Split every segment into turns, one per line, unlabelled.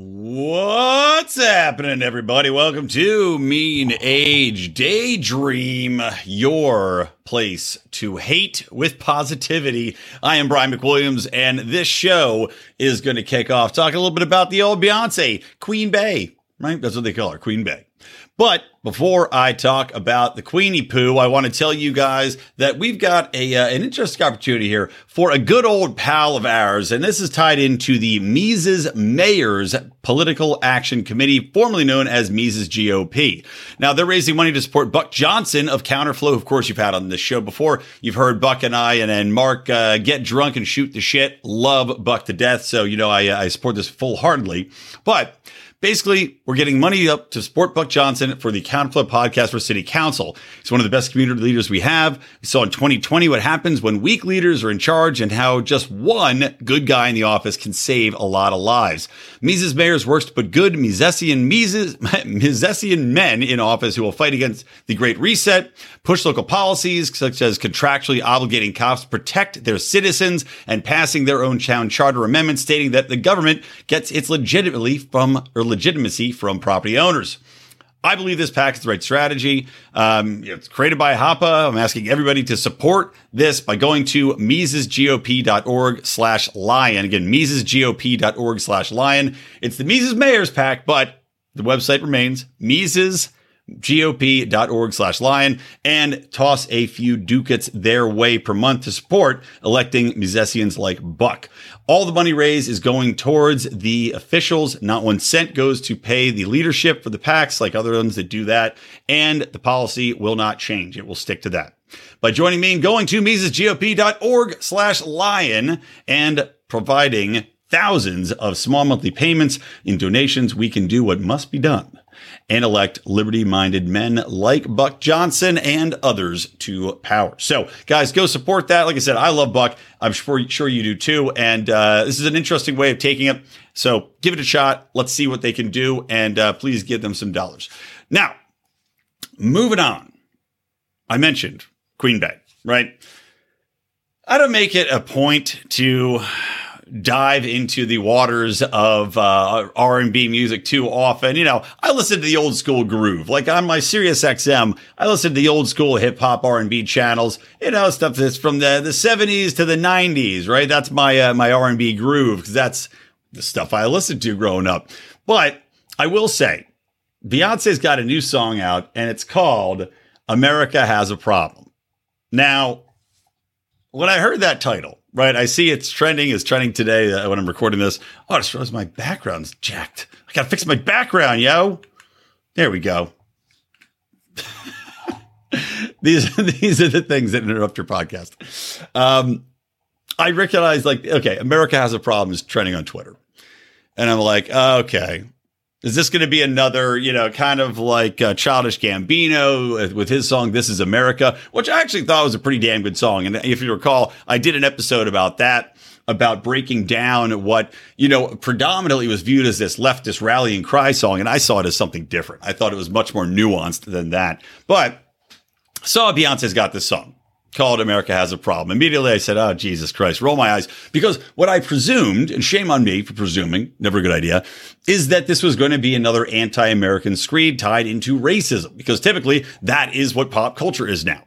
What's happening, everybody? Welcome to Mean Age Daydream, your place to hate with positivity. I am Brian McWilliams, and this show is going to kick off talking a little bit about the old Beyonce, Queen Bey, right? That's what they call her, Queen Bey. But before I talk about the Queenie Poo, I want to tell you guys that we've got a uh, an interesting opportunity here for a good old pal of ours, and this is tied into the Mises Mayors Political Action Committee, formerly known as Mises GOP. Now they're raising money to support Buck Johnson of Counterflow. Of course, you've had on this show before. You've heard Buck and I and, and Mark uh, get drunk and shoot the shit. Love Buck to death, so you know I, uh, I support this full heartedly, but. Basically, we're getting money up to support Buck Johnson for the Counterflow podcast for City Council. He's one of the best community leaders we have. We saw in 2020 what happens when weak leaders are in charge and how just one good guy in the office can save a lot of lives. Mises mayors works to put good Misesian Mises, Misesian men in office who will fight against the Great Reset, push local policies such as contractually obligating cops to protect their citizens and passing their own town charter amendment stating that the government gets its legitimately from legitimacy from property owners. I believe this pack is the right strategy. Um, it's created by HAPA. I'm asking everybody to support this by going to misesgop.org slash lion. Again, misesgop.org slash lion. It's the Mises Mayors pack, but the website remains misesgop.org slash lion and toss a few ducats their way per month to support electing Misesians like Buck. All the money raised is going towards the officials. Not one cent goes to pay the leadership for the PACs like other ones that do that. And the policy will not change. It will stick to that. By joining me and going to misesgop.org slash lion and providing thousands of small monthly payments in donations, we can do what must be done and elect liberty minded men like Buck Johnson and others to power. So, guys, go support that. Like I said, I love Buck. I'm sure, sure you do too. And uh, this is an interesting way of taking it. So, give it a shot. Let's see what they can do. And uh, please give them some dollars. Now, moving on. I mentioned Queen Bey, right? I don't make it a point to dive into the waters of uh, R&B music too often. You know, I listen to the old school groove. Like on my Sirius XM, I listen to the old school hip hop R&B channels. You know, stuff that's from the the 70s to the 90s, right? That's my uh, my R&B groove because that's the stuff I listened to growing up. But I will say, Beyonce's got a new song out and it's called America Has a Problem. Now, when I heard that title, right, I see it's trending, it's trending today uh, when I'm recording this. Oh, it shows my background's jacked. I gotta fix my background, yo. There we go. these these are the things that interrupt your podcast. Um, I recognize like okay, America has a problem is trending on Twitter, and I'm like, okay, is this going to be another, you know, kind of like uh, Childish Gambino with his song "This Is America," which I actually thought was a pretty damn good song. And if you recall, I did an episode about that, about breaking down what you know predominantly was viewed as this leftist rallying cry song, and I saw it as something different. I thought it was much more nuanced than that. But saw Beyonce's got this song called America Has a Problem. Immediately I said, Oh, Jesus Christ, roll my eyes. Because what I presumed, and shame on me for presuming, never a good idea, is that this was going to be another anti-American screed tied into racism. Because typically that is what pop culture is now.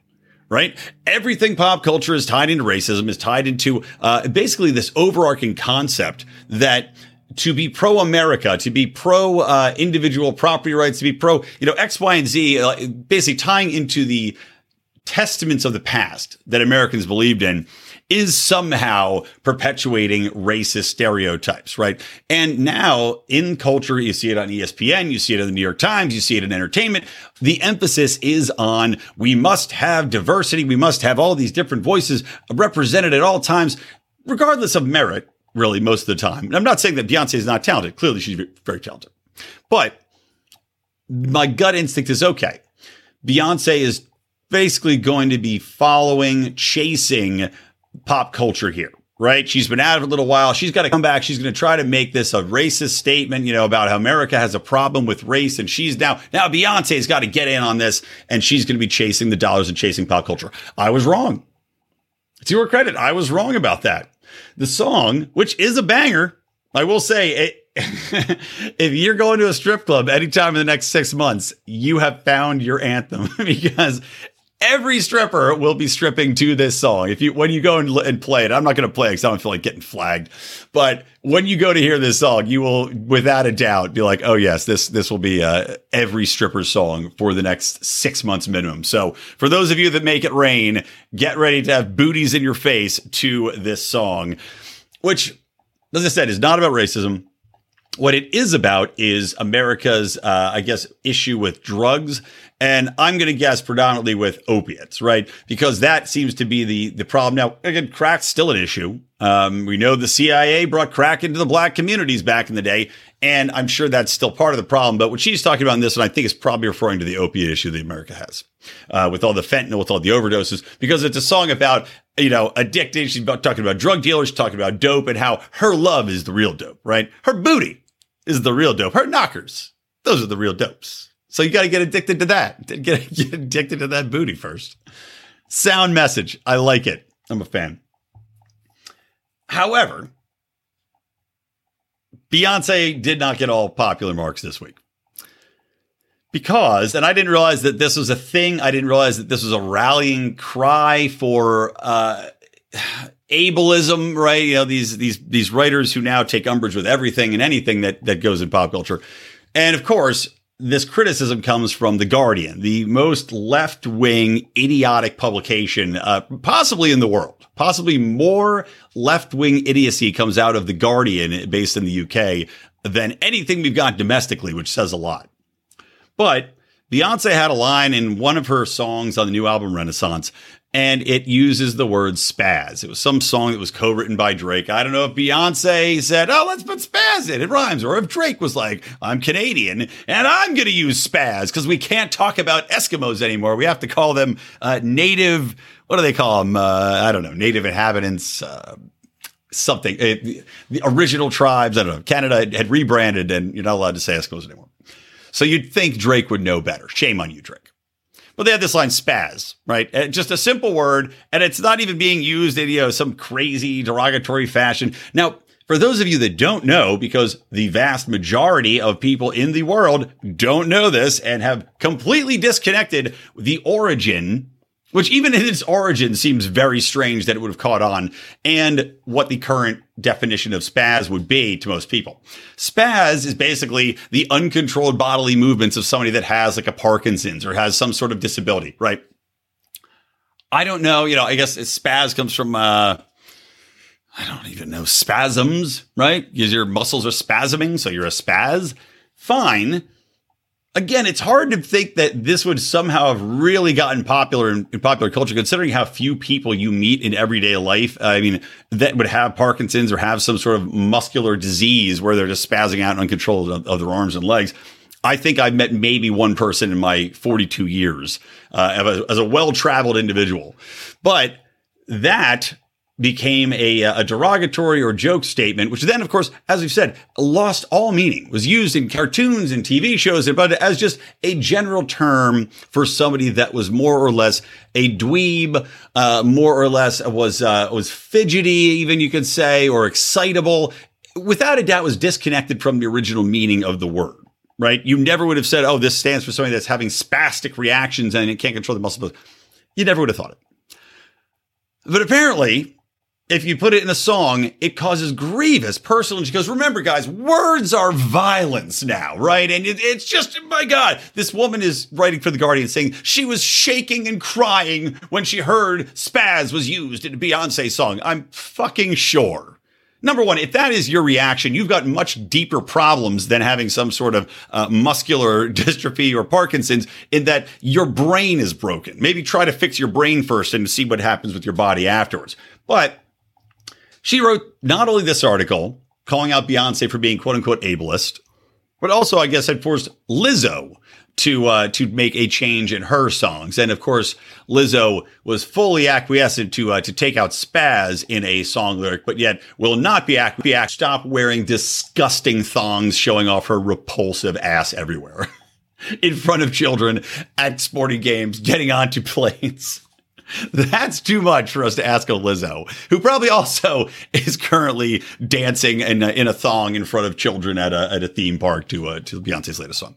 Right? Everything pop culture is tied into racism, is tied into uh, basically this overarching concept that to be pro America, to be pro uh, individual property rights, to be pro, you know, X, Y, and Z, uh, basically tying into the testaments of the past that Americans believed in is somehow perpetuating racist stereotypes, right? And now in culture, you see it on ESPN, you see it in the New York Times, you see it in entertainment. The emphasis is on we must have diversity. We must have all these different voices represented at all times, regardless of merit, really, most of the time. And I'm not saying that Beyonce is not talented. Clearly, she's very talented. But my gut instinct is okay. Beyonce is basically going to be following, chasing pop culture here right? She's been out of a little while. She's got to come back. She's going to try to make this a racist statement, you know, about how America has a problem with race. And she's now, now Beyonce's got to get in on this and she's going to be chasing the dollars and chasing pop culture. I was wrong. To her credit, I was wrong about that. The song, which is a banger, I will say, it, if you're going to a strip club anytime in the next six months, you have found your anthem because every stripper will be stripping to this song. If you when you go and, and play it, I'm not going to play it because I don't feel like getting flagged. But when you go to hear this song, you will, without a doubt, be like, "Oh yes, this this will be uh, every stripper song for the next six months minimum." So for those of you that make it rain, get ready to have booties in your face to this song, which, as I said, is not about racism. What it is about is America's, uh, I guess, issue with drugs and I'm going to guess predominantly with opiates, right? Because that seems to be the the problem. Now, again, crack's still an issue. Um, we know the CIA brought crack into the black communities back in the day, and I'm sure that's still part of the problem. But what she's talking about in this, and I think is probably referring to the opiate issue that America has uh, with all the fentanyl, with all the overdoses, because it's a song about you know addicted. She's about, talking about drug dealers, she's talking about dope, and how her love is the real dope, right? Her booty is the real dope. Her knockers, those are the real dopes. So you got to get addicted to that. Get, get addicted to that booty first. Sound message. I like it. I'm a fan. However, Beyonce did not get all popular marks this week. Because, and I didn't realize that this was a thing. I didn't realize that this was a rallying cry for uh, ableism, right? You know, these these these writers who now take umbrage with everything and anything that that goes in pop culture. And of course, this criticism comes from The Guardian, the most left wing, idiotic publication, uh, possibly in the world. Possibly more left wing idiocy comes out of The Guardian based in the UK than anything we've got domestically, which says a lot. But Beyonce had a line in one of her songs on the new album Renaissance and it uses the word spaz. It was some song that was co-written by Drake. I don't know if Beyonce said, "Oh, let's put spaz in. It rhymes," or if Drake was like, "I'm Canadian and I'm going to use spaz because we can't talk about Eskimos anymore. We have to call them uh, native. What do they call them? Uh, I don't know. Native inhabitants." Uh, something uh, the original tribes. I don't know. Canada had rebranded, and you're not allowed to say Eskimos anymore. So you'd think Drake would know better. Shame on you, Drake. But they have this line spaz, right? Uh, just a simple word, and it's not even being used in you know some crazy derogatory fashion. Now, for those of you that don't know, because the vast majority of people in the world don't know this and have completely disconnected the origin which even in its origin seems very strange that it would have caught on, and what the current definition of spaz would be to most people. Spaz is basically the uncontrolled bodily movements of somebody that has like a Parkinson's or has some sort of disability, right? I don't know, you know, I guess spaz comes from, uh, I don't even know, spasms, right? Because your muscles are spasming, so you're a spaz. Fine again, it's hard to think that this would somehow have really gotten popular in, in, popular culture, considering how few people you meet in everyday life. I mean, that would have Parkinson's or have some sort of muscular disease where they're just spazzing out and uncontrolled of, of their arms and legs. I think I've met maybe one person in my 42 years uh, as a, as a well traveled individual. But that became a, a derogatory or joke statement, which then, of course, as we've said, lost all meaning, was used in cartoons and TV shows, but as just a general term for somebody that was more or less a dweeb, uh, more or less was, uh, was fidgety, even you could say, or excitable. Without a doubt was disconnected from the original meaning of the word right? You never would have said, oh, this stands for somebody that's having spastic reactions and it can't control the muscles. You never would have thought it. But apparently, if you put it in a song, it causes grievous personal injury. because remember, guys, words are violence now, right? And it, it's just, my God, this woman is writing for The Guardian saying she was shaking and crying when she heard spaz was used in a Beyonce song. I'm fucking sure. Number one, if that is your reaction, you've got much deeper problems than having some sort of uh, muscular dystrophy or Parkinson's in that your brain is broken. Maybe try to fix your brain first and see what happens with your body afterwards. But she wrote not only this article calling out Beyonce for being quote unquote ableist, but also I guess had forced Lizzo to uh, to make a change in her songs. And of course, Lizzo was fully acquiescent to uh, to take out spaz in a song lyric, but yet will not be acquiescent. Stop wearing disgusting thongs showing off her repulsive ass everywhere in front of children at sporting games, getting onto planes. That's too much for us to ask a Lizzo, who probably also is currently dancing in a, in a thong in front of children at a, at a theme park to uh, to Beyonce's latest song.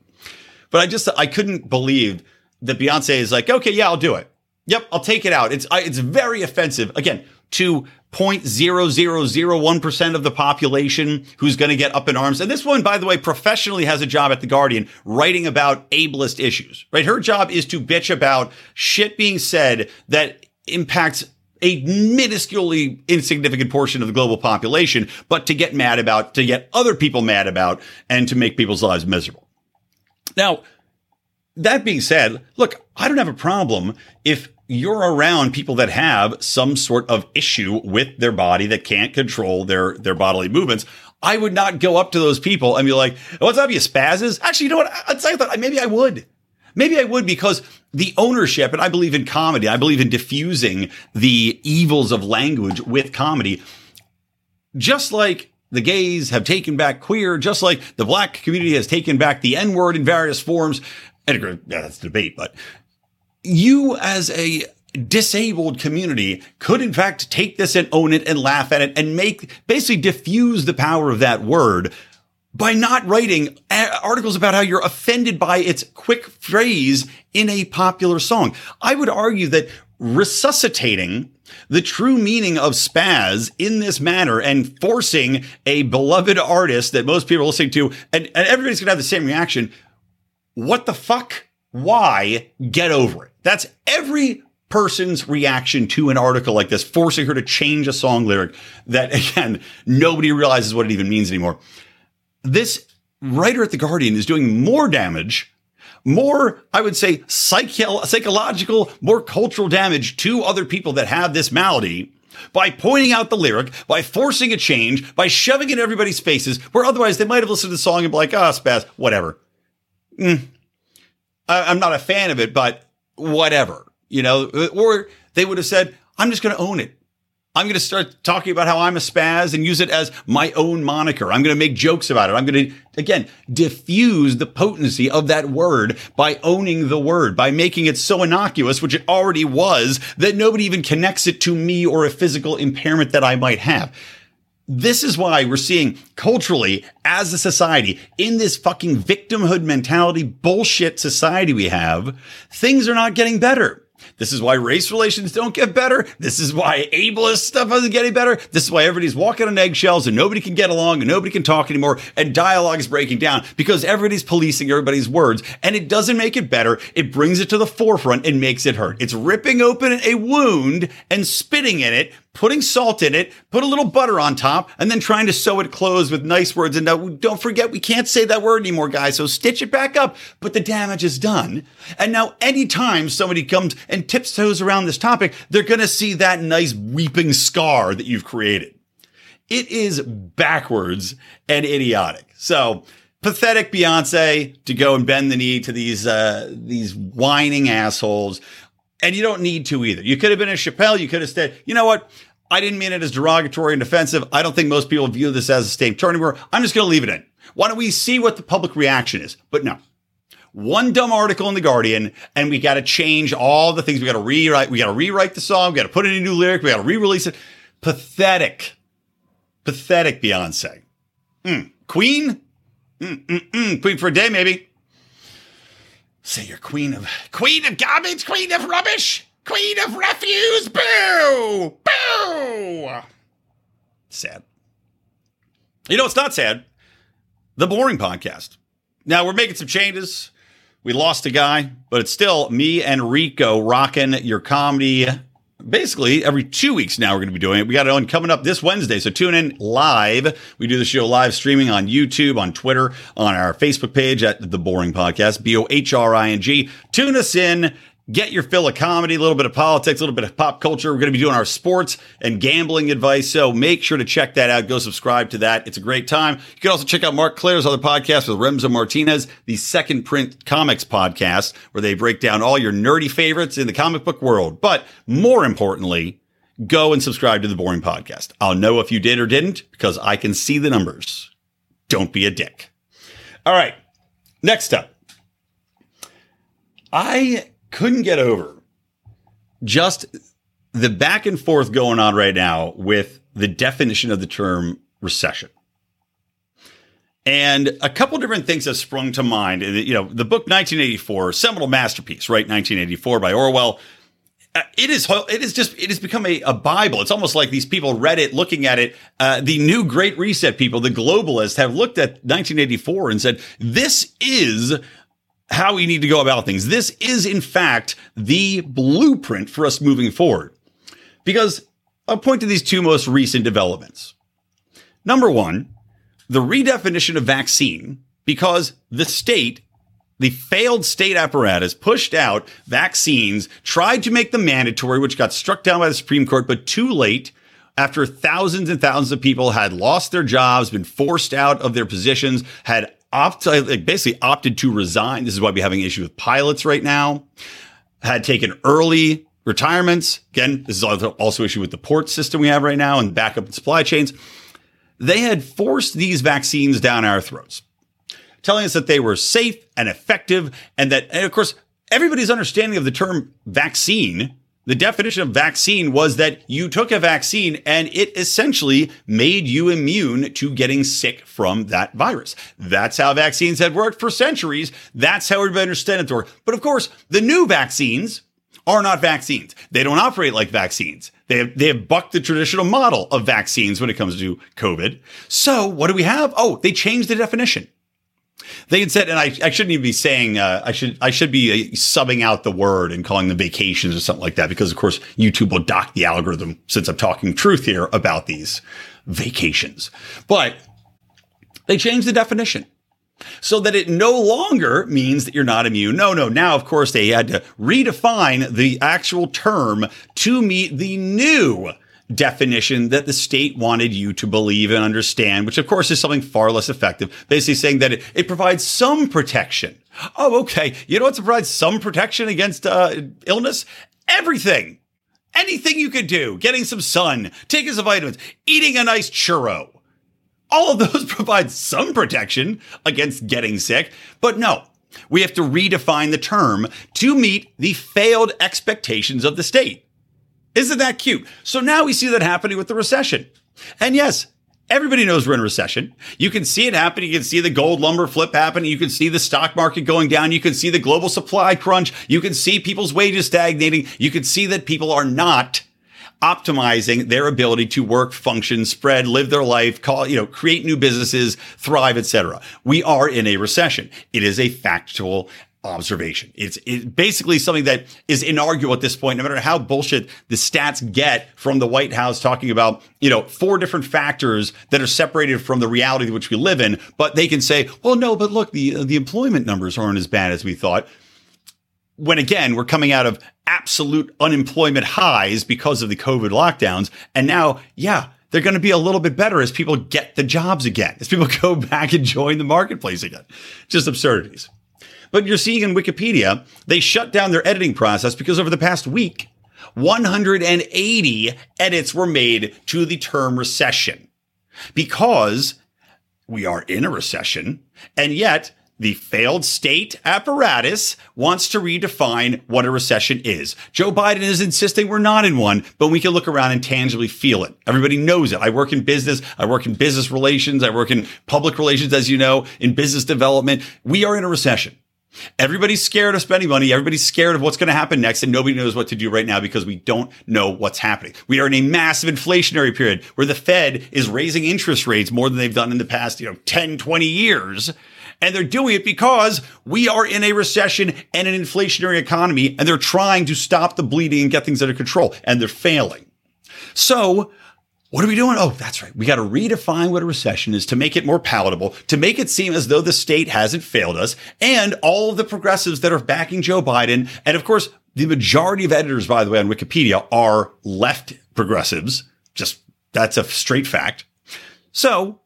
But I just I couldn't believe that Beyonce is like, okay, yeah, I'll do it. Yep, I'll take it out. It's I, it's very offensive again to 0.0001% of the population who's going to get up in arms. And this woman, by the way, professionally has a job at The Guardian writing about ableist issues, right? Her job is to bitch about shit being said that impacts a minusculely insignificant portion of the global population, but to get mad about, to get other people mad about, and to make people's lives miserable. Now, that being said, look, I don't have a problem if you're around people that have some sort of issue with their body that can't control their their bodily movements. I would not go up to those people and be like, "What's up, you spazzes?" Actually, you know what? I thought maybe I would. Maybe I would because the ownership, and I believe in comedy. I believe in diffusing the evils of language with comedy. Just like the gays have taken back queer, just like the black community has taken back the N word in various forms. And yeah, that's debate, but you as a disabled community could in fact take this and own it and laugh at it and make basically diffuse the power of that word by not writing eh, articles about how you're offended by its quick phrase in a popular song. I would argue that resuscitating the true meaning of spaz in this manner and forcing a beloved artist that most people are listening to, and, and everybody's going to have the same reaction. What the fuck? Why? Get over it. That's every person's reaction to an article like this, forcing her to change a song lyric that, again, nobody realizes what it even means anymore. This writer at The Guardian is doing more damage more, I would say, psycho- psychological, more cultural damage to other people that have this malady by pointing out the lyric, by forcing a change, by shoving it in everybody's faces, where otherwise they might have listened to the song and be like, ah, oh, spaz, whatever. Mm. I- I'm not a fan of it, but whatever, you know, or they would have said, I'm just going to own it. I'm going to start talking about how I'm a spaz and use it as my own moniker. I'm going to make jokes about it. I'm going to, again, diffuse the potency of that word by owning the word, by making it so innocuous, which it already was, that nobody even connects it to me or a physical impairment that I might have. This is why we're seeing culturally as a society in this fucking victimhood mentality bullshit society we have, things are not getting better. This is why race relations don't get better. This is why ableist stuff isn't getting better. This is why everybody's walking on eggshells and nobody can get along and nobody can talk anymore and dialogue is breaking down because everybody's policing everybody's words and it doesn't make it better. It brings it to the forefront and makes it hurt. It's ripping open a wound and spitting in it putting salt in it, put a little butter on top, and then trying to sew it closed with nice words. And now don't forget, we can't say that word anymore, guys. So stitch it back up, but the damage is done. And now anytime somebody comes and tiptoes around this topic, they're going to see that nice weeping scar that you've created. It is backwards and idiotic. So pathetic Beyonce to go and bend the knee to these, uh, these whining assholes and you don't need to either. You could have been a Chappelle. You could have said, you know what? I didn't mean it as derogatory and offensive. I don't think most people view this as a state turning. I'm just going to leave it in. Why don't we see what the public reaction is? But no. One dumb article in the Guardian, and we got to change all the things. We got to rewrite. We got to rewrite the song. We got to put in a new lyric. We got to re-release it. Pathetic, pathetic. Beyonce, mm. Queen, Mm-mm-mm. Queen for a day, maybe. Say you're queen of queen of garbage, queen of rubbish, queen of refuse. Boo! Boo! Sad. You know, it's not sad. The BOHRing Podcast. Now we're making some changes. We lost a guy, but it's still me and Rico rocking your comedy basically every two weeks now we're going to be doing it. We got one coming up this Wednesday. So tune in live. We do the show live streaming on YouTube, on Twitter, on our Facebook page at The BOHRing Podcast, B O H R I N G. Tune us in get your fill of comedy, a little bit of politics, a little bit of pop culture. We're going to be doing our sports and gambling advice. So make sure to check that out. Go subscribe to that. It's a great time. You can also check out Marc Clair's other podcast with Remso Martinez, the Second Print Comics podcast, where they break down all your nerdy favorites in the comic book world. But more importantly, go and subscribe to the BOHRing Podcast. I'll know if you did or didn't because I can see the numbers. Don't be a dick. All right. Next up. I couldn't get over just the back and forth going on right now with the definition of the term recession. And a couple different things have sprung to mind. You know, the book 1984, seminal masterpiece, right? 1984 by Orwell. Uh, it is it is just it has become a, a bible it's almost like these people read it looking at it uh, the new great reset people the globalists have looked at 1984 and said this is how we need to go about things. This is, in fact, the blueprint for us moving forward. Because I'll point to these two most recent developments. Number one, the redefinition of vaccine, because the state, the failed state apparatus, pushed out vaccines, tried to make them mandatory, which got struck down by the Supreme Court, but too late after thousands and thousands of people had lost their jobs, been forced out of their positions, had opt, like basically opted to resign. This is why we're having issues with pilots right now. Had taken early retirements. Again, this is also issue with the port system we have right now and backup and supply chains. They had forced these vaccines down our throats, telling us that they were safe and effective, and that, and of course, everybody's understanding of the term vaccine the definition of vaccine was that you took a vaccine and it essentially made you immune to getting sick from that virus. That's how vaccines had worked for centuries. That's how everybody understood it. But of course, the new vaccines are not vaccines. They don't operate like vaccines. They have, they have bucked the traditional model of vaccines when it comes to COVID. So what do we have? Oh, they changed the definition. They had said, and I, I shouldn't even be saying, uh, I should, I should be uh, subbing out the word and calling them vacations or something like that, because of course YouTube will dock the algorithm since I'm talking truth here about these vacations. But they changed the definition so that it no longer means that you're not immune. No, no. Now, of course, they had to redefine the actual term to meet the new definition that the state wanted you to believe and understand, which of course is something far less effective. Basically saying that it, it provides some protection. Oh, okay. You know what provides some protection against uh, illness? Everything. Anything you could do. Getting some sun, taking some vitamins, eating a nice churro. All of those provide some protection against getting sick. But no, we have to redefine the term to meet the failed expectations of the state. Isn't that cute? So now we see that happening with the recession. And yes, everybody knows we're in a recession. You can see it happening. You can see the gold lumber flip happening. You can see the stock market going down. You can see the global supply crunch. You can see people's wages stagnating. You can see that people are not optimizing their ability to work, function, spread, live their life, call, you know, create new businesses, thrive, etc. We are in a recession. It is a factual observation. It's, it's basically something that is inarguable at this point, no matter how bullshit the stats get from the White House talking about, you know, four different factors that are separated from the reality which we live in. But they can say, well, no, but look, the, the employment numbers aren't as bad as we thought. When again, we're coming out of absolute unemployment highs because of the COVID lockdowns. And now, yeah, they're going to be a little bit better as people get the jobs again, as people go back and join the marketplace again. Just absurdities. But you're seeing in Wikipedia, they shut down their editing process because over the past week, 180 edits were made to the term recession because we are in a recession and yet the failed state apparatus wants to redefine what a recession is. Joe Biden is insisting we're not in one, but we can look around and tangibly feel it. Everybody knows it. I work in business. I work in business relations. I work in public relations, as you know, in business development. We are in a recession. Everybody's scared of spending money. Everybody's scared of what's going to happen next, and nobody knows what to do right now because we don't know what's happening. We are in a massive inflationary period where the Fed is raising interest rates more than they've done in the past, you know, 10, 20 years. And they're doing it because we are in a recession and an inflationary economy, and they're trying to stop the bleeding and get things under control, and they're failing. So what are we doing? Oh, that's right. We got to redefine what a recession is to make it more palatable, to make it seem as though the state hasn't failed us, and all of the progressives that are backing Joe Biden, and of course, The majority of editors, by the way, on Wikipedia are left progressives. Just that's a straight fact. So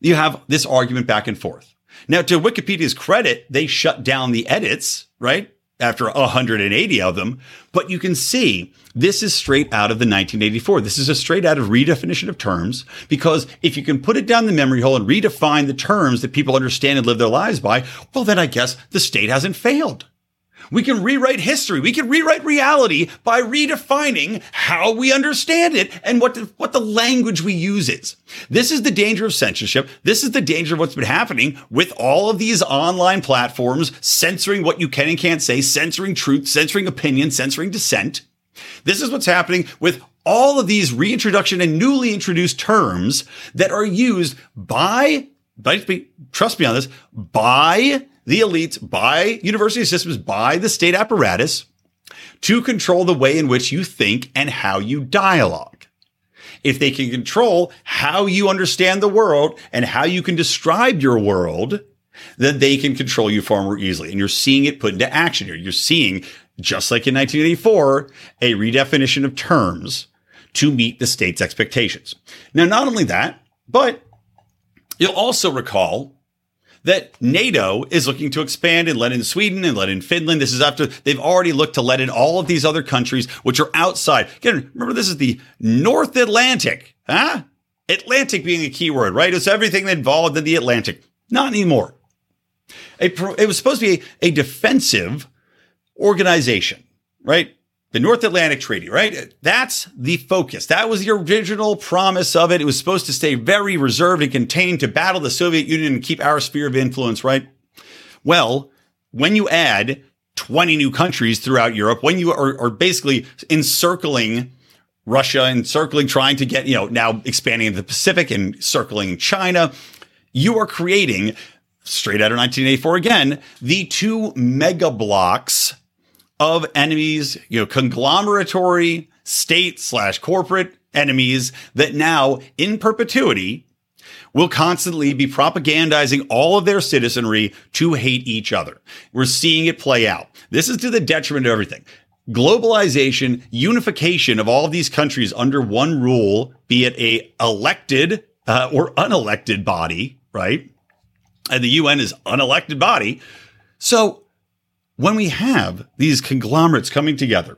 you have this argument back and forth. Now, to Wikipedia's credit, they shut down the edits, right? After 180 of them. But you can see this is straight out of the 1984. This is a straight out of redefinition of terms because if you can put it down the memory hole and redefine the terms that people understand and live their lives by, well, then I guess the state hasn't failed. We can rewrite history. We can rewrite reality by redefining how we understand it and what the, what the language we use is. This is the danger of censorship. This is the danger of what's been happening with all of these online platforms censoring what you can and can't say, censoring truth, censoring opinion, censoring dissent. This is what's happening with all of these reintroduction and newly introduced terms that are used by, trust me on this, by the elites, by university systems, by the state apparatus to control the way in which you think and how you dialogue. If they can control how you understand the world and how you can describe your world, then they can control you far more easily. And you're seeing it put into action here. You're seeing, just like in 1984, a redefinition of terms to meet the state's expectations. Now, not only that, but you'll also recall that NATO is looking to expand and let in Sweden and let in Finland. This is after they've already looked to let in all of these other countries, which are outside. Again, remember, this is the North Atlantic, huh? Atlantic being a key word, right? It's everything involved in the Atlantic. Not anymore. it was supposed to be a, a defensive organization, right? The North Atlantic Treaty, right? That's the focus. That was the original promise of it. It was supposed to stay very reserved and contained to battle the Soviet Union and keep our sphere of influence, right? Well, when you add 20 new countries throughout Europe, when you are, are basically encircling Russia, encircling, trying to get, you know, now expanding into the Pacific and circling China, you are creating, straight out of 1984 again, the two mega blocks of enemies, you know, conglomeratory state slash corporate enemies that now in perpetuity will constantly be propagandizing all of their citizenry to hate each other. We're seeing it play out. This is to the detriment of everything. Globalization, unification of all of these countries under one rule, be it a elected uh, or unelected body, right? And the UN is unelected body. So when we have these conglomerates coming together,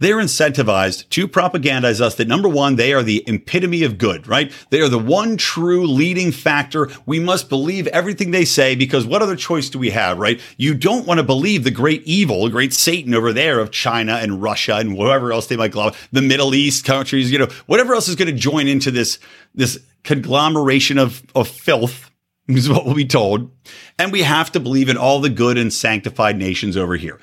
they're incentivized to propagandize us that number one, they are the epitome of good, right? They are the one true leading factor. We must believe everything they say because what other choice do we have, right? You don't want to believe the great evil, the great Satan over there of China and Russia and whatever else they might glove, the Middle East countries, you know, whatever else is going to join into this, this conglomeration of, of filth is what we'll be told. And we have to believe in all the good and sanctified nations over here.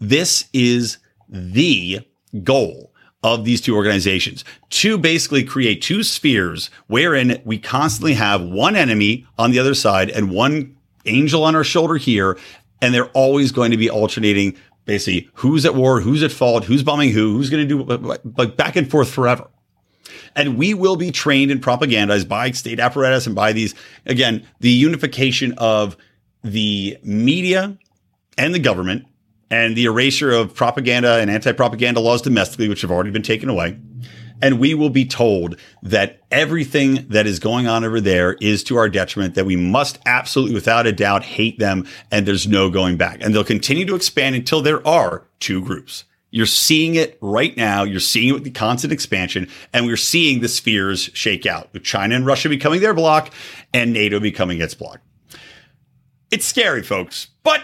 This is the goal of these two organizations to basically create two spheres wherein we constantly have one enemy on the other side and one angel on our shoulder here. And they're always going to be alternating basically who's at war, who's at fault, who's bombing who, who's going to do like back and forth forever. And we will be trained and propagandized by state apparatus and by these, again, the unification of the media and the government and the erasure of propaganda and anti-propaganda laws domestically, which have already been taken away. And we will be told that everything that is going on over there is to our detriment, that we must absolutely, without a doubt, hate them, and there's no going back. And they'll continue to expand until there are two groups. You're seeing it right now. You're seeing it with the constant expansion, and we're seeing the spheres shake out with China and Russia becoming their block and NATO becoming its block. It's scary, folks, but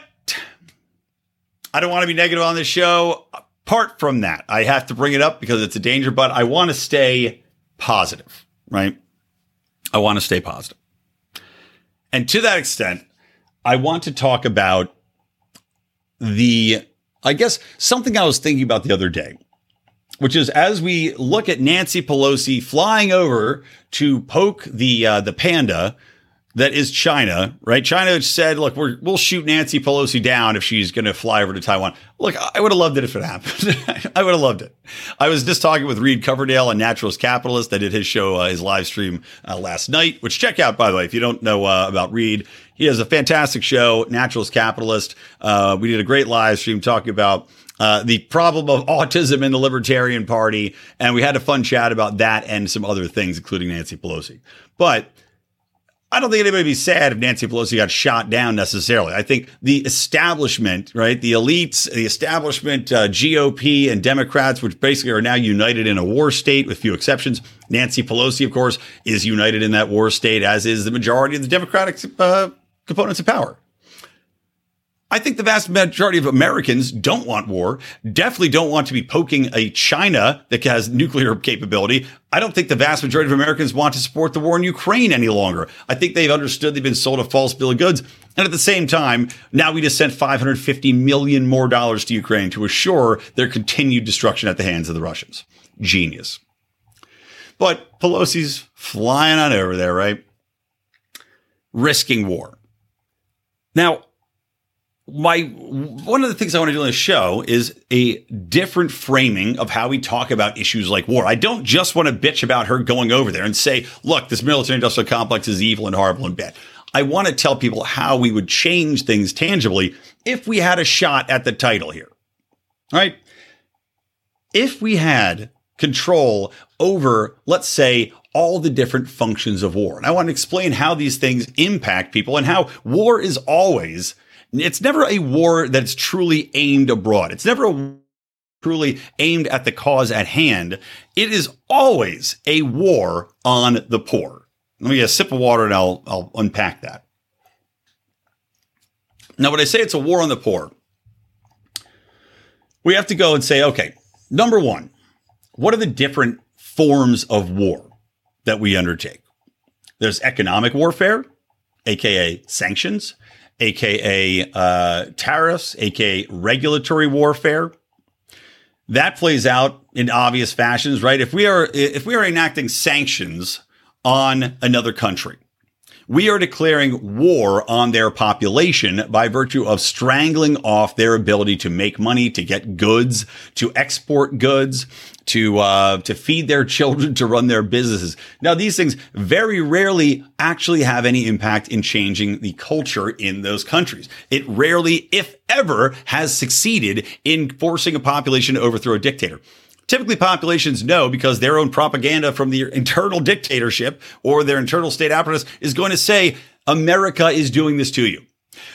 I don't want to be negative on this show. Apart from that, I have to bring it up because it's a danger, but I want to stay positive, right? I want to stay positive. And to that extent, I want to talk about the I guess something I was thinking about the other day, which is as we look at Nancy Pelosi flying over to poke the uh, the panda that is China, right? China said, look, we will shoot Nancy Pelosi down if she's going to fly over to Taiwan. Look, I would have loved it if it happened. I would have loved it. I was just talking with Reed Coverdale on Naturalist Capitalist. I did his show, uh, his live stream uh, last night, which check out, by the way, if you don't know uh, about Reed, he has a fantastic show, Naturalist Capitalist. Uh, we did a great live stream talking about uh, the problem of autism in the Libertarian Party. And we had a fun chat about that and some other things, including Nancy Pelosi. But I don't think anybody would be sad if Nancy Pelosi got shot down necessarily. I think the establishment, right, the elites, the establishment, uh, GOP and Democrats, which basically are now united in a war state with few exceptions. Nancy Pelosi, of course, is united in that war state, as is the majority of the Democratic uh, components of power. I think the vast majority of Americans don't want war, definitely don't want to be poking a China that has nuclear capability. I don't think the vast majority of Americans want to support the war in Ukraine any longer. I think they've understood they've been sold a false bill of goods. And at the same time, now we just sent 550 million more dollars to Ukraine to assure their continued destruction at the hands of the Russians. Genius. But Pelosi's flying on over there, right? Risking war. Now, my one of the things I want to do on the show is a different framing of how we talk about issues like war. I don't just want to bitch about her going over there and say, look, this military industrial complex is evil and horrible and bad. I want to tell people how we would change things tangibly if we had a shot at the title here. All right. If we had control over, let's say, all the different functions of war. And I want to explain how these things impact people and how war is always it's never a war that's truly aimed abroad. It's never a truly aimed at the cause at hand. It is always a war on the poor. Let me get a sip of water and I'll, I'll unpack that. Now, when I say it's a war on the poor, we have to go and say, okay, number one, what are the different forms of war that we undertake? There's economic warfare, aka sanctions aka uh, tariffs, aka regulatory warfare. That plays out in obvious fashions, right? If we are if we are enacting sanctions on another country, we are declaring war on their population by virtue of strangling off their ability to make money, to get goods, to export goods, to uh, to feed their children, to run their businesses. Now, these things very rarely actually have any impact in changing the culture in those countries. It rarely, if ever, has succeeded in forcing a population to overthrow a dictator. Typically, populations know because their own propaganda from the internal dictatorship or their internal state apparatus is going to say, America is doing this to you.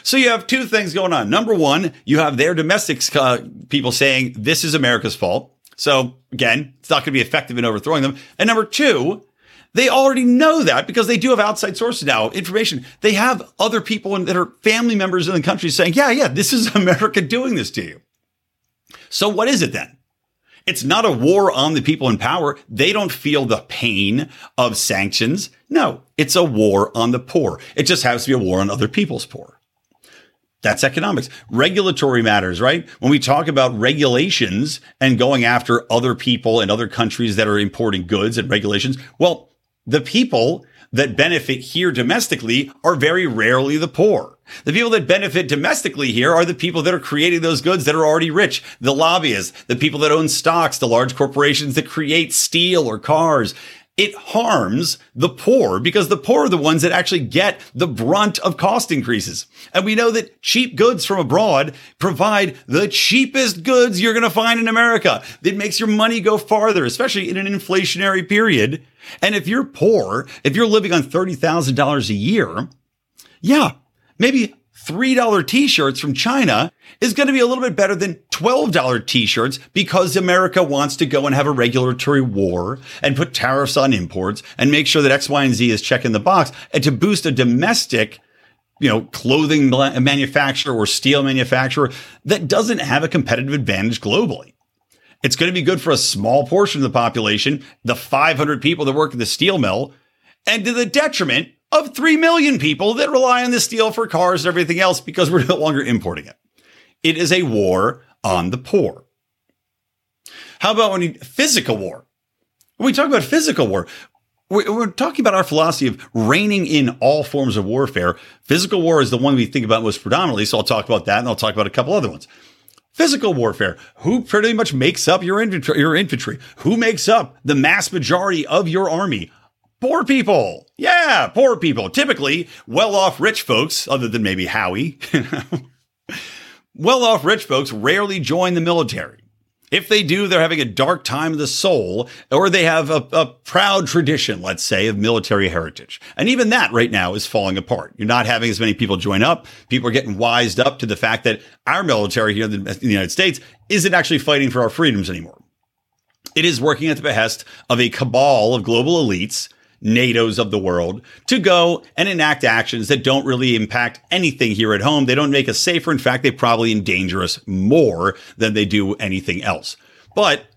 So you have two things going on. Number one, you have their domestic uh, people saying, this is America's fault. So again, it's not going to be effective in overthrowing them. And number two, they already know that because they do have outside sources now, information. They have other people that are family members in the country saying, yeah, yeah, this is America doing this to you. So what is it then? It's not a war on the people in power. They don't feel the pain of sanctions. No, it's a war on the poor. It just has to be a war on other people's poor. That's economics. Regulatory matters, right? When we talk about regulations and going after other people and other countries that are importing goods and regulations, well, the people that benefit here domestically are very rarely the poor. The people that benefit domestically here are the people that are creating those goods that are already rich, the lobbyists, the people that own stocks, the large corporations that create steel or cars it harms the poor because the poor are the ones that actually get the brunt of cost increases. And we know that cheap goods from abroad provide the cheapest goods you're going to find in America. It makes your money go farther, especially in an inflationary period. And if you're poor, if you're living on $30,000 a year, yeah, maybe $3 t-shirts from China is going to be a little bit better than $12 t-shirts because America wants to go and have a regulatory war and put tariffs on imports and make sure that X, Y, and Z is checking the box and to boost a domestic you know, clothing manufacturer or steel manufacturer that doesn't have a competitive advantage globally. It's going to be good for a small portion of the population, the 500 people that work in the steel mill, and to the detriment of 3 million people that rely on the steel for cars and everything else because we're no longer importing it. It is a war on the poor. How about when you, physical war? When we talk about physical war, we're, we're talking about our philosophy of reining in all forms of warfare. Physical war is the one we think about most predominantly. So I'll talk about that and I'll talk about a couple other ones. Physical warfare. Who pretty much makes up your infantry, your infantry? Who makes up the mass majority of your army? Poor people. Yeah, poor people. Typically well off rich folks, other than maybe Howie. well off rich folks rarely join the military. If they do, they're having a dark time of the soul, or they have a, a, proud tradition, let's say, of military heritage. And even that right now is falling apart. You're not having as many people join up. People are getting wised up to the fact that our military here in the, in the United States isn't actually fighting for our freedoms anymore. It is working at the behest of a cabal of global elites NATOs of the world to go and enact actions that don't really impact anything here at home. They don't make us safer. In fact, they probably endanger us more than they do anything else. But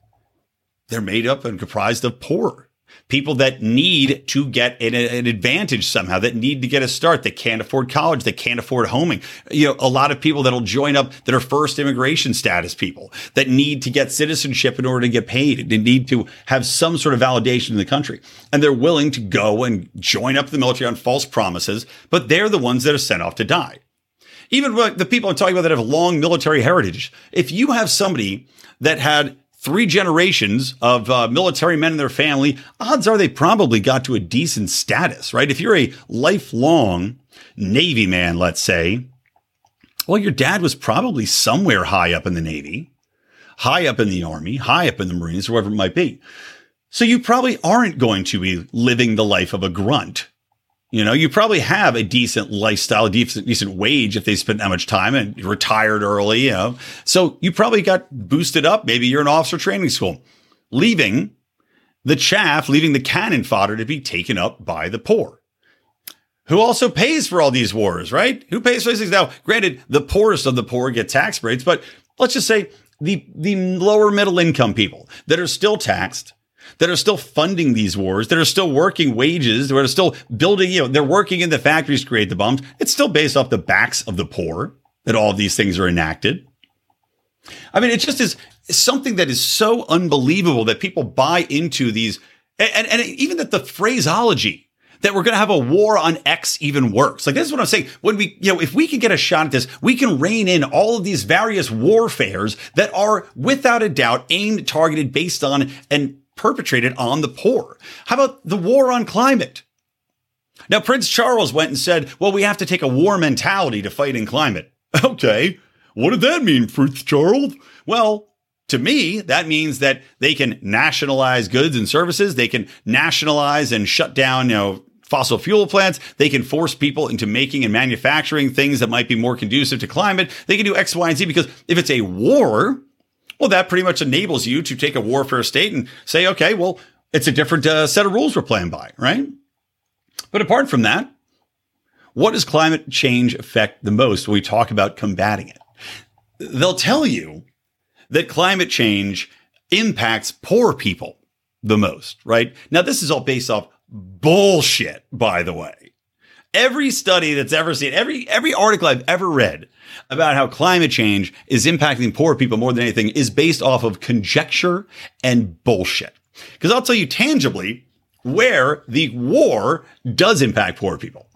they're made up and comprised of poor people that need to get an, an, advantage somehow, that need to get a start, that can't afford college, that can't afford homing. You know, a lot of people that'll join up that are first immigration status people that need to get citizenship in order to get paid. They need to have some sort of validation in the country. And they're willing to go and join up the military on false promises, but they're the ones that are sent off to die. Even the people I'm talking about that have long military heritage, if you have somebody that had three generations of uh, military men and their family, odds are they probably got to a decent status, right? If you're a lifelong Navy man, let's say, well, your dad was probably somewhere high up in the Navy, high up in the Army, high up in the Marines, or whatever it might be. So you probably aren't going to be living the life of a grunt. You know, you probably have a decent lifestyle, decent, decent wage if they spent that much time and retired early, you know. So you probably got boosted up. Maybe you're in officer training school, leaving the chaff, leaving the cannon fodder to be taken up by the poor. Who also pays for all these wars, right? Who pays for these things? Now, granted, the poorest of the poor get tax breaks, but let's just say the, the lower middle income people that are still taxed that are still funding these wars, that are still working wages, that are still building, you know, they're working in the factories to create the bombs. It's still based off the backs of the poor that all of these things are enacted. I mean, it just is something that is so unbelievable that people buy into these, and, and, even that the phraseology that we're going to have a war on X even works. Like this is what I'm saying. When we, you know, if we can get a shot at this, we can rein in all of these various warfares that are without a doubt aimed, targeted based on an perpetrated on the poor. How about the war on climate? Now, Prince Charles went and said, well, we have to take a war mentality to fighting climate. Okay. What did that mean, Prince Charles? Well, to me, that means that they can nationalize goods and services. They can nationalize and shut down, you know, fossil fuel plants. They can force people into making and manufacturing things that might be more conducive to climate. They can do X, Y, and Z because if it's a war, well, that pretty much enables you to take a warfare state and say, okay, well, it's a different uh, set of rules we're playing by, right? But apart from that, what does climate change affect the most when we talk about combating it? They'll tell you that climate change impacts poor people the most, right? Now, this is all based off bullshit, by the way. Every study that's ever seen, every every article I've ever read about how climate change is impacting poor people more than anything is based off of conjecture and bullshit. Because I'll tell you tangibly where the war does impact poor people.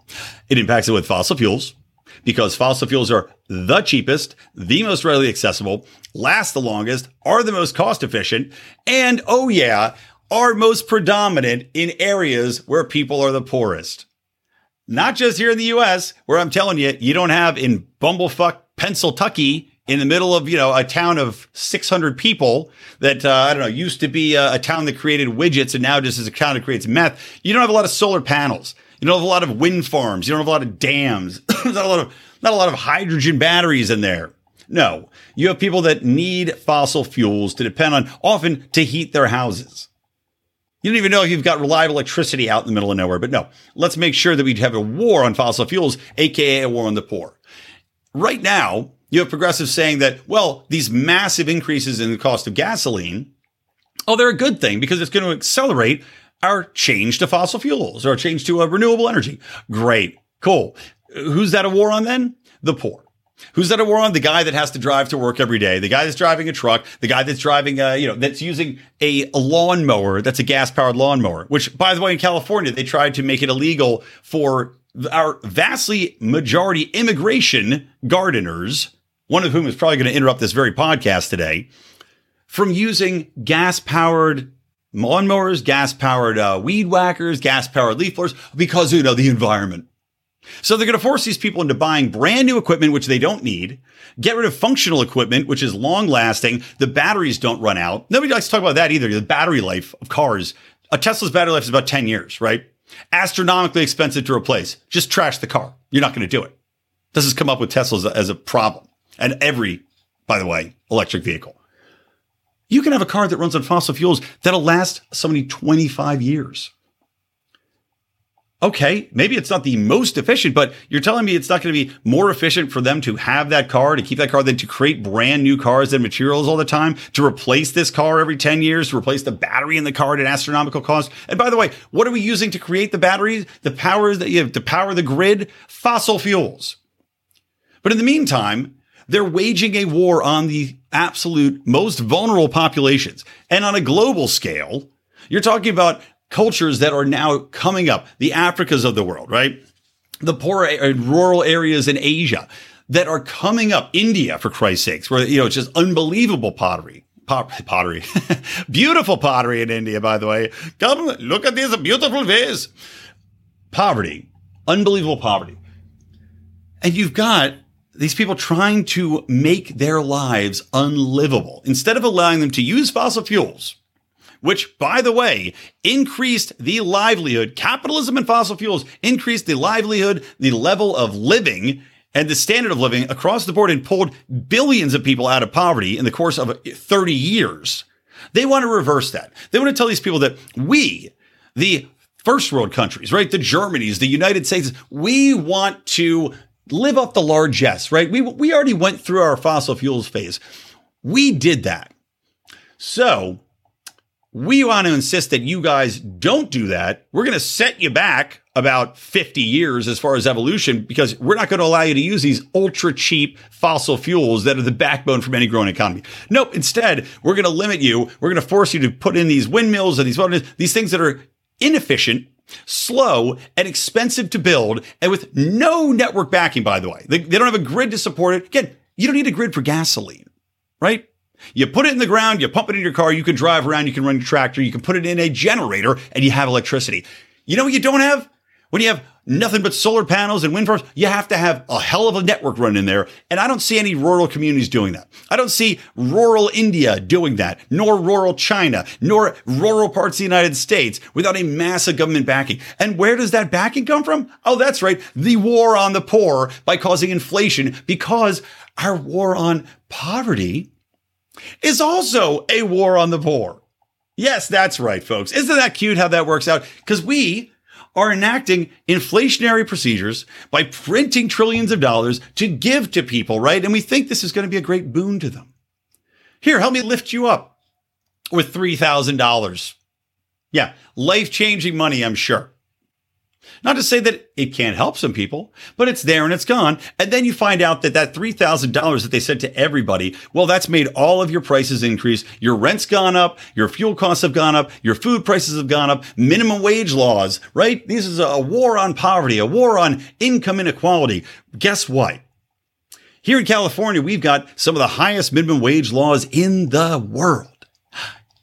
It impacts it with fossil fuels because fossil fuels are the cheapest, the most readily accessible, last the longest, are the most cost efficient, and oh yeah, are most predominant in areas where people are the poorest. Not just here in the US, where I'm telling you, you don't have in bumblefuck Pennsylvania in the middle of, you know, a town of 600 people that, uh, I don't know, used to be a, a, town that created widgets and now just is a town that creates meth. You don't have a lot of solar panels. You don't have a lot of wind farms. You don't have a lot of dams. not a lot of, not a lot of hydrogen batteries in there. No, you have people that need fossil fuels to depend on often to heat their houses. You don't even know if you've got reliable electricity out in the middle of nowhere. But no, let's make sure that we have a war on fossil fuels, aka a war on the poor. Right now, you have progressives saying that, well, these massive increases in the cost of gasoline, oh, they're a good thing because it's going to accelerate our change to fossil fuels or change to a renewable energy. Great. Cool. Who's that a war on then? The poor. Who's that a war on? The guy that has to drive to work every day, the guy that's driving a truck, the guy that's driving, a, you know, that's using a, a lawnmower that's a gas powered lawnmower, which, by the way, in California, they tried to make it illegal for our vastly majority immigration gardeners, one of whom is probably going to interrupt this very podcast today, from using gas powered lawnmowers, gas powered uh, weed whackers, gas powered leaf blowers because, you know, the environment. So they're going to force these people into buying brand new equipment, which they don't need, get rid of functional equipment, which is long lasting. The batteries don't run out. Nobody likes to talk about that either. The battery life of cars. A Tesla's battery life is about 10 years, right? Astronomically expensive to replace. Just trash the car. You're not going to do it. This has come up with Teslas as a problem. And every, by the way, electric vehicle. You can have a car that runs on fossil fuels that'll last somebody 25 years okay, maybe it's not the most efficient, but you're telling me it's not going to be more efficient for them to have that car, to keep that car, than to create brand new cars and materials all the time, to replace this car every 10 years, to replace the battery in the car at an astronomical cost. And by the way, what are we using to create the batteries, the power that you have to power the grid? Fossil fuels. But in the meantime, they're waging a war on the absolute most vulnerable populations. And on a global scale, you're talking about cultures that are now coming up, the Africas of the world, right? The poor and rural areas in Asia that are coming up, India, for Christ's sakes, where, you know, it's just unbelievable pottery. pottery, beautiful pottery in India, by the way. Come look at this beautiful vase. Poverty, unbelievable poverty. And you've got these people trying to make their lives unlivable instead of allowing them to use fossil fuels which, by the way, increased the livelihood. Capitalism and fossil fuels increased the livelihood, the level of living, and the standard of living across the board and pulled billions of people out of poverty in the course of 30 years. They want to reverse that. They want to tell these people that we, the first world countries, right? The Germanys, the United States, we want to live off the largesse, right? We, we already went through our fossil fuels phase. We did that. So we want to insist that you guys don't do that. We're going to set you back about 50 years as far as evolution because we're not going to allow you to use these ultra cheap fossil fuels that are the backbone from any growing economy. Nope. Instead, we're going to limit you. We're going to force you to put in these windmills and these, these things that are inefficient, slow, and expensive to build, and with no network backing, by the way. They, they don't have a grid to support it. Again, you don't need a grid for gasoline, right? You put it in the ground, you pump it in your car, you can drive around, you can run your tractor, you can put it in a generator, and you have electricity. You know what you don't have? When you have nothing but solar panels and wind farms, you have to have a hell of a network run in there. And I don't see any rural communities doing that. I don't see rural India doing that, nor rural China, nor rural parts of the United States without a massive government backing. And where does that backing come from? Oh, that's right. The war on the poor by causing inflation because our war on poverty is also a war on the poor. Yes, that's right, folks. Isn't that cute how that works out? Because we are enacting inflationary procedures by printing trillions of dollars to give to people, right? And we think this is going to be a great boon to them. Here, help me lift you up with $3,000. Yeah, life changing money, I'm sure. Not to say that it can't help some people, but it's there and it's gone. And then you find out that that $3,000 that they said to everybody, well, that's made all of your prices increase. Your rent's gone up. Your fuel costs have gone up. Your food prices have gone up. Minimum wage laws, right? This is a war on poverty, a war on income inequality. Guess what? Here in California, we've got some of the highest minimum wage laws in the world.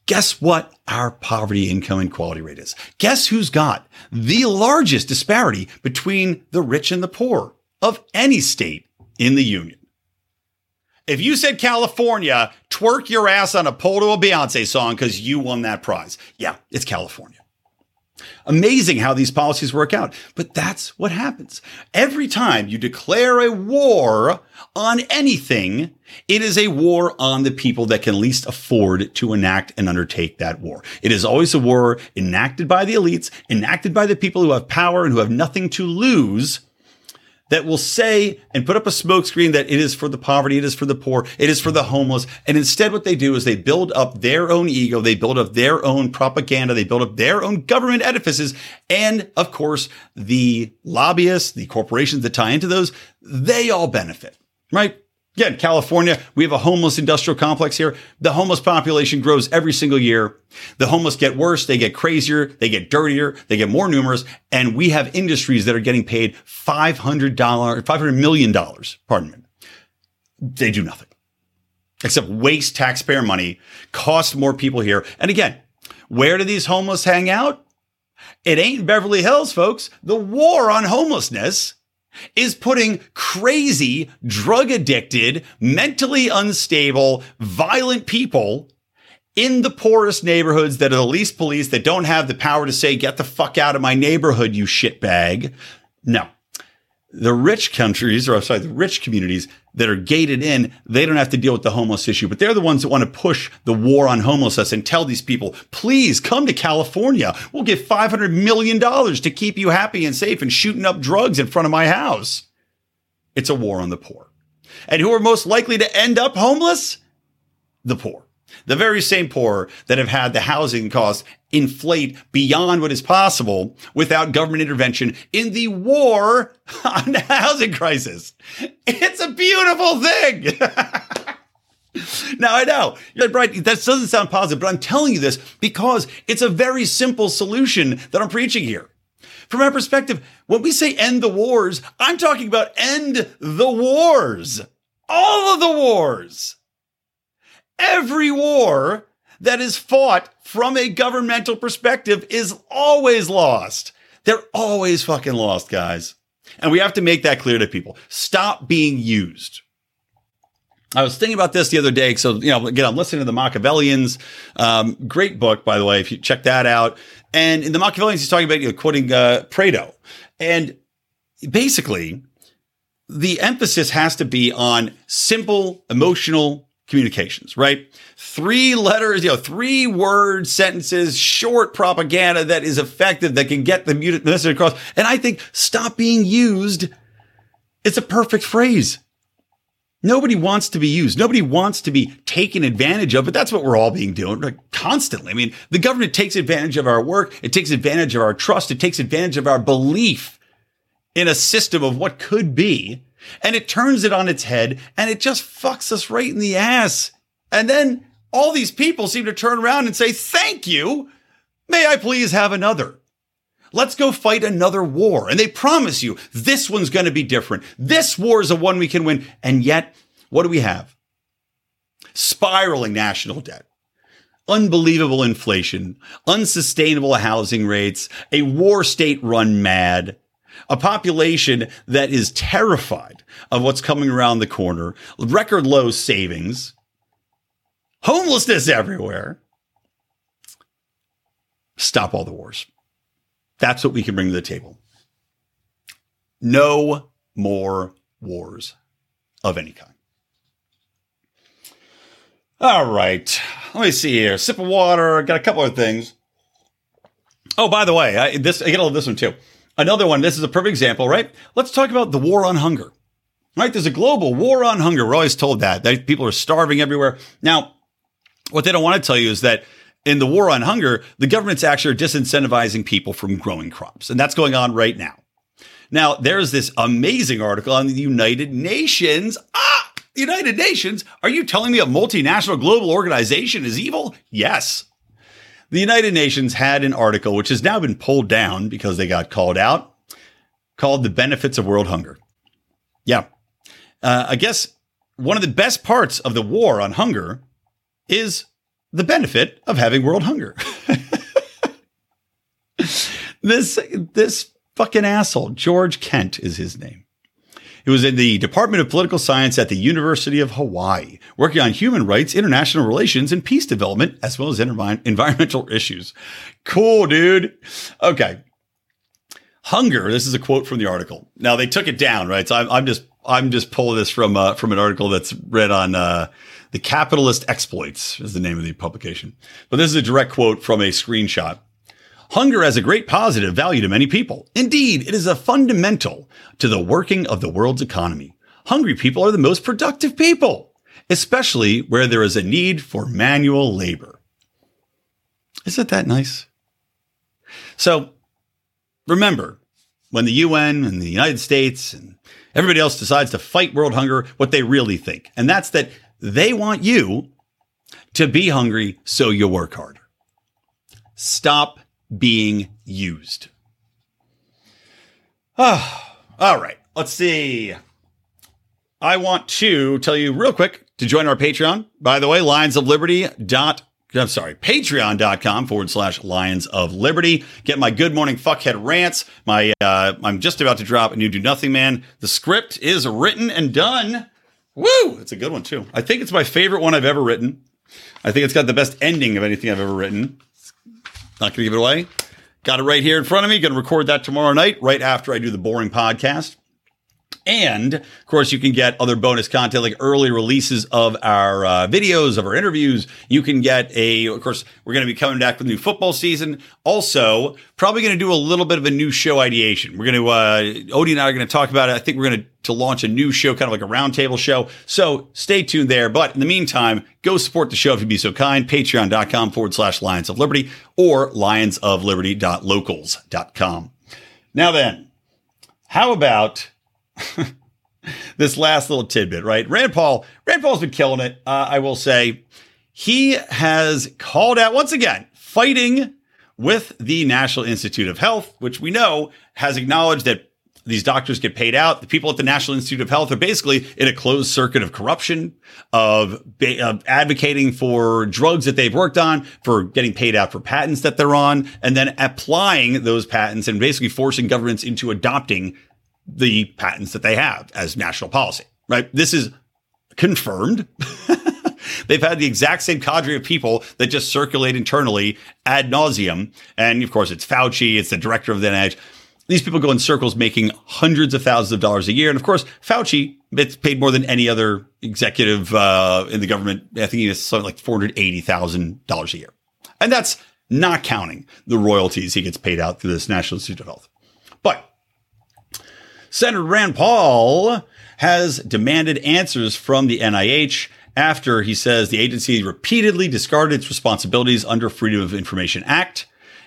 Guess what our poverty income inequality rate is? Guess who's got the largest disparity between the rich and the poor of any state in the union? If you said California, twerk your ass on a pole to a Beyonce song because you won that prize. Yeah, it's California. Amazing how these policies work out. But that's what happens. Every time you declare a war on anything, it is a war on the people that can least afford to enact and undertake that war. It is always a war enacted by the elites, enacted by the people who have power and who have nothing to lose that will say and put up a smokescreen that it is for the poverty, it is for the poor, it is for the homeless. And instead, what they do is they build up their own ego, they build up their own propaganda, they build up their own government edifices. And of course, the lobbyists, the corporations that tie into those, they all benefit. right? Again, California, we have a homeless industrial complex here. The homeless population grows every single year. The homeless get worse. They get crazier. They get dirtier. They get more numerous. And we have industries that are getting paid $500, $500 million, pardon me. They do nothing except waste taxpayer money, cost more people here. And again, where do these homeless hang out? It ain't Beverly Hills, folks. The war on homelessness is putting crazy, drug addicted, mentally unstable, violent people in the poorest neighborhoods that are the least police that don't have the power to say, get the fuck out of my neighborhood, you shitbag. No. The rich countries, or sorry, the rich communities that are gated in, they don't have to deal with the homeless issue, but they're the ones that want to push the war on homelessness and tell these people, please come to California. We'll give $500 million to keep you happy and safe and shooting up drugs in front of my house. It's a war on the poor. And who are most likely to end up homeless? The poor. The very same poor that have had the housing costs inflate beyond what is possible without government intervention in the war on the housing crisis. It's a beautiful thing. now I know you're right. That doesn't sound positive, but I'm telling you this because it's a very simple solution that I'm preaching here. From our perspective, when we say end the wars, I'm talking about end the wars. All of the wars. Every war that is fought from a governmental perspective is always lost. They're always fucking lost, guys. And we have to make that clear to people. Stop being used. I was thinking about this the other day. So, you know, again, I'm listening to the Machiavellians. Um, great book, by the way, if you check that out. And in the Machiavellians, he's talking about, you know, quoting uh, Plato. And basically, the emphasis has to be on simple emotional communications, right? Three letters, you know, three word sentences, short propaganda that is effective, that can get the message across. And I think stop being used. It's a perfect phrase. Nobody wants to be used. Nobody wants to be taken advantage of, but that's what we're all being doing like, constantly. I mean, the government takes advantage of our work. It takes advantage of our trust. It takes advantage of our belief in a system of what could be and it turns it on its head and it just fucks us right in the ass. And then all these people seem to turn around and say, Thank you. May I please have another? Let's go fight another war. And they promise you this one's going to be different. This war is a one we can win. And yet, what do we have? Spiraling national debt unbelievable inflation, unsustainable housing rates, a war state run mad, a population that is terrified of what's coming around the corner, record low savings, homelessness everywhere. Stop all the wars. That's what we can bring to the table. No more wars of any kind. All right. Let me see here. Sip of water. Got a couple of things. Oh, by the way, I, this I get all of this one too. Another one, this is a perfect example, right? Let's talk about the war on hunger. Right? There's a global war on hunger. We're always told that, that people are starving everywhere. Now, what they don't want to tell you is that in the war on hunger, the government's actually disincentivizing people from growing crops. And that's going on right now. Now, there's this amazing article on the United Nations. Ah, the United Nations? Are you telling me a multinational global organization is evil? Yes. The United Nations had an article, which has now been pulled down because they got called out, called The Benefits of World Hunger. Yeah. Uh, I guess one of the best parts of the war on hunger is the benefit of having world hunger. this, this fucking asshole, George Kent is his name. He was in the Department of Political Science at the University of Hawaii, working on human rights, international relations, and peace development, as well as environmental issues. Cool, dude. Okay. Hunger. This is a quote from the article. Now they took it down, right? So I'm, I'm just I'm just pulling this from uh, from an article that's read on uh, the Capitalist Exploits is the name of the publication. But this is a direct quote from a screenshot Hunger has a great positive value to many people. Indeed, it is a fundamental to the working of the world's economy. Hungry people are the most productive people, especially where there is a need for manual labor. Isn't that nice? So remember, when the UN and the United States and Everybody else decides to fight world hunger what they really think. And that's that they want you to be hungry so you work harder. Stop being used. Oh, all right. Let's see. I want to tell you real quick to join our Patreon. By the way, Lions of Liberty dot I'm sorry, patreon.com forward slash Lions of Liberty. Get my good morning fuckhead rants. My uh I'm just about to drop a new Do Nothing Man. The script is written and done. Woo! It's a good one too. I think it's my favorite one I've ever written. I think it's got the best ending of anything I've ever written. Not gonna give it away. Got it right here in front of me. Gonna record that tomorrow night, right after I do the BOHRing podcast. And of course, you can get other bonus content like early releases of our uh, videos, of our interviews. You can get a, of course, we're going to be coming back with new football season. Also, probably going to do a little bit of a new show ideation. We're going to, uh, Odie and I are going to talk about it. I think we're going to, to launch a new show, kind of like a roundtable show. So stay tuned there. But in the meantime, go support the show if you'd be so kind. Patreon.com forward slash Lions of Liberty or lionsofliberty.locals.com. Now then, how about this last little tidbit, right? Rand Paul, Rand Paul's been killing it. Uh, I will say he has called out once again, fighting with the National Institute of Health, which we know has acknowledged that these doctors get paid out. The people at the National Institute of Health are basically in a closed circuit of corruption, of, of, advocating for drugs that they've worked on, for getting paid out for patents that they're on, and then applying those patents and basically forcing governments into adopting the patents that they have as national policy, right? This is confirmed. They've had the exact same cadre of people that just circulate internally ad nauseum. And of course, it's Fauci, it's the director of the NIH. These people go in circles making hundreds of thousands of dollars a year. And of course, Fauci gets paid more than any other executive uh, in the government. I think he has something like $480,000 a year. And that's not counting the royalties he gets paid out through this National Institute of Health. Senator Rand Paul has demanded answers from the NIH after he says the agency repeatedly discarded its responsibilities under Freedom of Information Act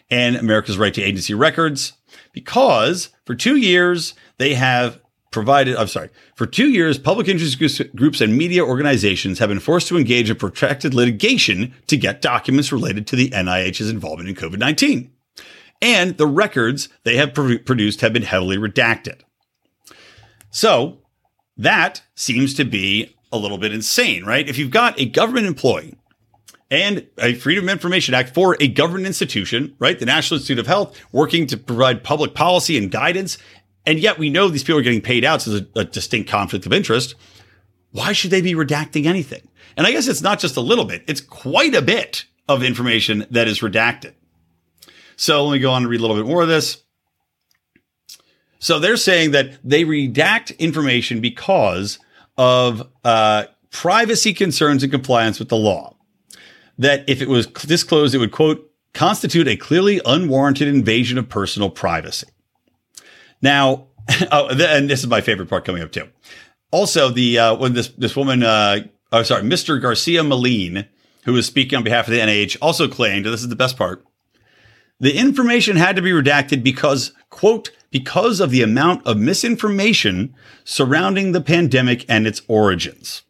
and America's right to agency records because for two years they have provided, I'm sorry, for two years, public interest groups and media organizations have been forced to engage in protracted litigation to get documents related to the NIH's involvement in COVID 19. And the records they have produced have been heavily redacted. So that seems to be a little bit insane, right? If you've got a government employee and a Freedom of Information Act for a government institution, right? The National Institute of Health working to provide public policy and guidance. And yet we know these people are getting paid out. So there's a, a distinct conflict of interest. Why should they be redacting anything? And I guess it's not just a little bit, it's quite a bit of information that is redacted. So let me go on and read a little bit more of this. So they're saying that they redact information because of uh, privacy concerns and compliance with the law. That if it was disclosed, it would, quote, constitute a clearly unwarranted invasion of personal privacy. Now, oh, and this is my favorite part coming up too. Also, the uh, when this this woman, uh, oh sorry, Mr. Garcia Malene, who was speaking on behalf of the NIH, also claimed, this is the best part, the information had to be redacted because, quote, because of the amount of misinformation surrounding the pandemic and its origins.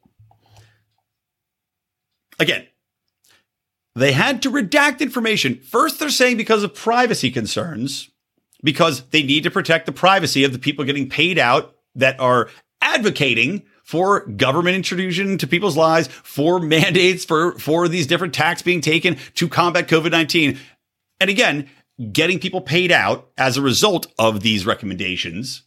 Again, they had to redact information. First, they're saying because of privacy concerns, because they need to protect the privacy of the people getting paid out that are advocating for government intrusion to people's lives, for mandates, for, for these different tax being taken to combat COVID 19. And again, getting people paid out as a result of these recommendations.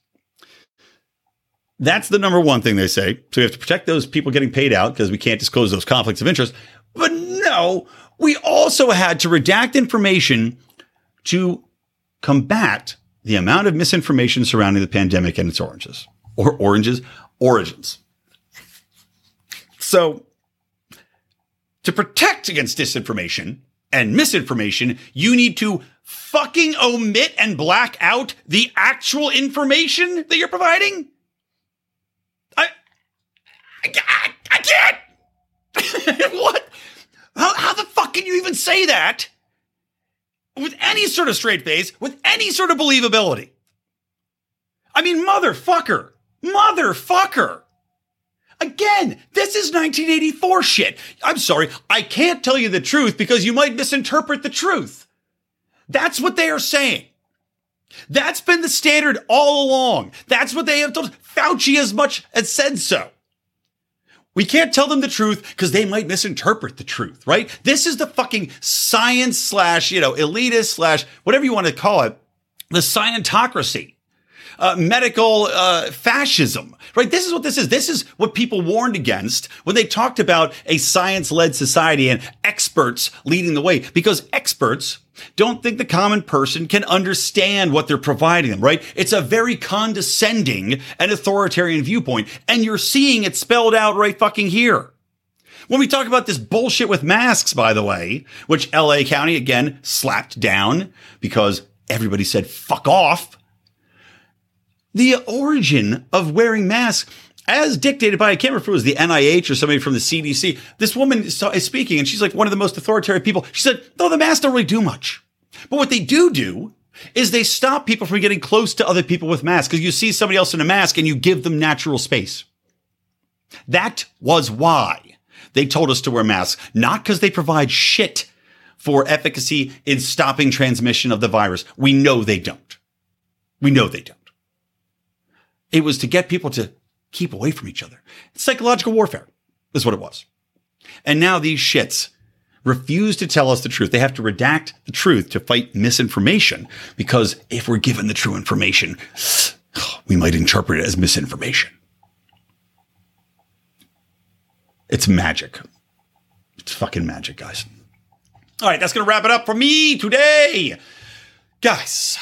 That's the number one thing they say. So we have to protect those people getting paid out because we can't disclose those conflicts of interest. But no, we also had to redact information to combat the amount of misinformation surrounding the pandemic and its oranges or oranges origins. So to protect against disinformation and misinformation, you need to fucking omit and black out the actual information that you're providing? I, I, I can't. what? How, how the fuck can you even say that with any sort of straight face, with any sort of believability? I mean, motherfucker. Motherfucker. Again, this is 1984 shit. I'm sorry, I can't tell you the truth because you might misinterpret the truth. That's what they are saying. That's been the standard all along. That's what they have told. Fauci as much as said so. We can't tell them the truth because they might misinterpret the truth, right? This is the fucking science slash, you know, elitist slash whatever you want to call it, the scientocracy uh, medical uh, fascism, right? This is what this is. This is what people warned against when they talked about a science led society and experts leading the way, because experts don't think the common person can understand what they're providing them, right? It's a very condescending and authoritarian viewpoint, and you're seeing it spelled out right fucking here. When we talk about this bullshit with masks, by the way, which LA County again slapped down because everybody said fuck off the origin of wearing masks as dictated by, I can't remember if it was the NIH or somebody from the CDC. This woman is speaking and she's like one of the most authoritarian people. She said, no, the masks don't really do much. But what they do do is they stop people from getting close to other people with masks because you see somebody else in a mask and you give them natural space. That was why they told us to wear masks, not because they provide shit for efficacy in stopping transmission of the virus. We know they don't. We know they don't. It was to get people to keep away from each other. Psychological warfare is what it was. And now these shits refuse to tell us the truth. They have to redact the truth to fight misinformation because if we're given the true information, we might interpret it as misinformation. It's magic. It's fucking magic, guys. All right, that's going to wrap it up for me today. Guys,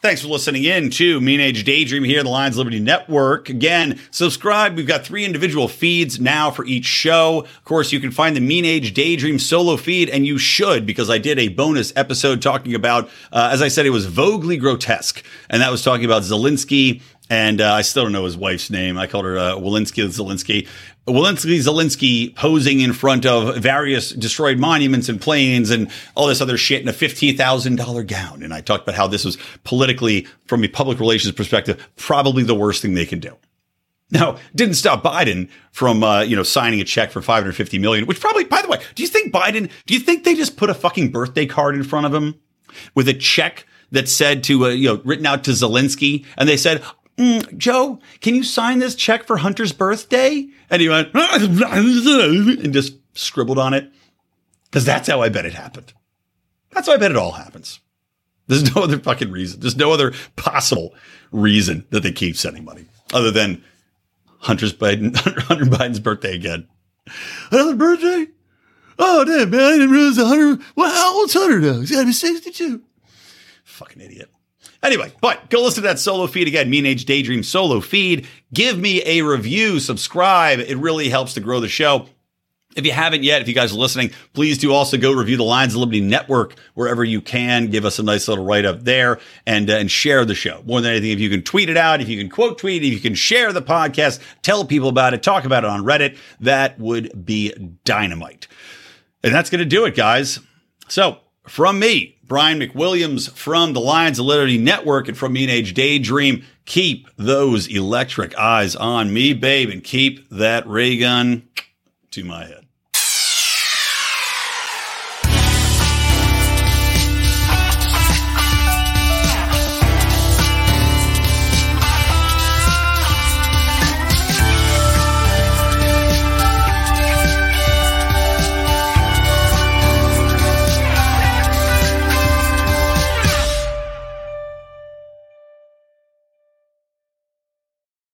Thanks for listening in to Mean Age Daydream here the Lions Liberty Network. Again, subscribe. We've got three individual feeds now for each show. Of course, you can find the Mean Age Daydream solo feed, and you should because I did a bonus episode talking about, uh, as I said, it was Voguely Grotesque, and that was talking about Zelensky and uh, I still don't know his wife's name. I called her uh, Walensky Zelensky. Walensky Zelensky posing in front of various destroyed monuments and planes and all this other shit in a $15,000 gown. And I talked about how this was politically, from a public relations perspective, probably the worst thing they can do. Now, didn't stop Biden from, uh, you know, signing a check for 550 million, which probably, by the way, do you think Biden, do you think they just put a fucking birthday card in front of him with a check that said to, uh, you know, written out to Zelensky and they said, mm, Joe, can you sign this check for Hunter's birthday? And he went, and just scribbled on it. Because that's how I bet it happened. That's how I bet it all happens. There's no other fucking reason. There's no other possible reason that they keep sending money other than Hunter's Biden, Hunter Biden's birthday again. Another birthday? Oh, damn, man. I didn't realize 100. Well, how old's Hunter now? He's got to be 62. Fucking idiot. Anyway, but go listen to that solo feed again, Mean Age Daydream solo feed. Give me a review, subscribe. It really helps to grow the show. If you haven't yet, if you guys are listening, please do also go review the Lions of Liberty Network wherever you can. Give us a nice little write up there and, uh, and share the show. More than anything, if you can tweet it out, if you can quote tweet, if you can share the podcast, tell people about it, talk about it on Reddit, that would be dynamite. And that's going to do it, guys. So from me, Brian McWilliams from the Lions of Liberty Network and from Mean Age Daydream. Keep those electric eyes on me, babe, and keep that ray gun to my head.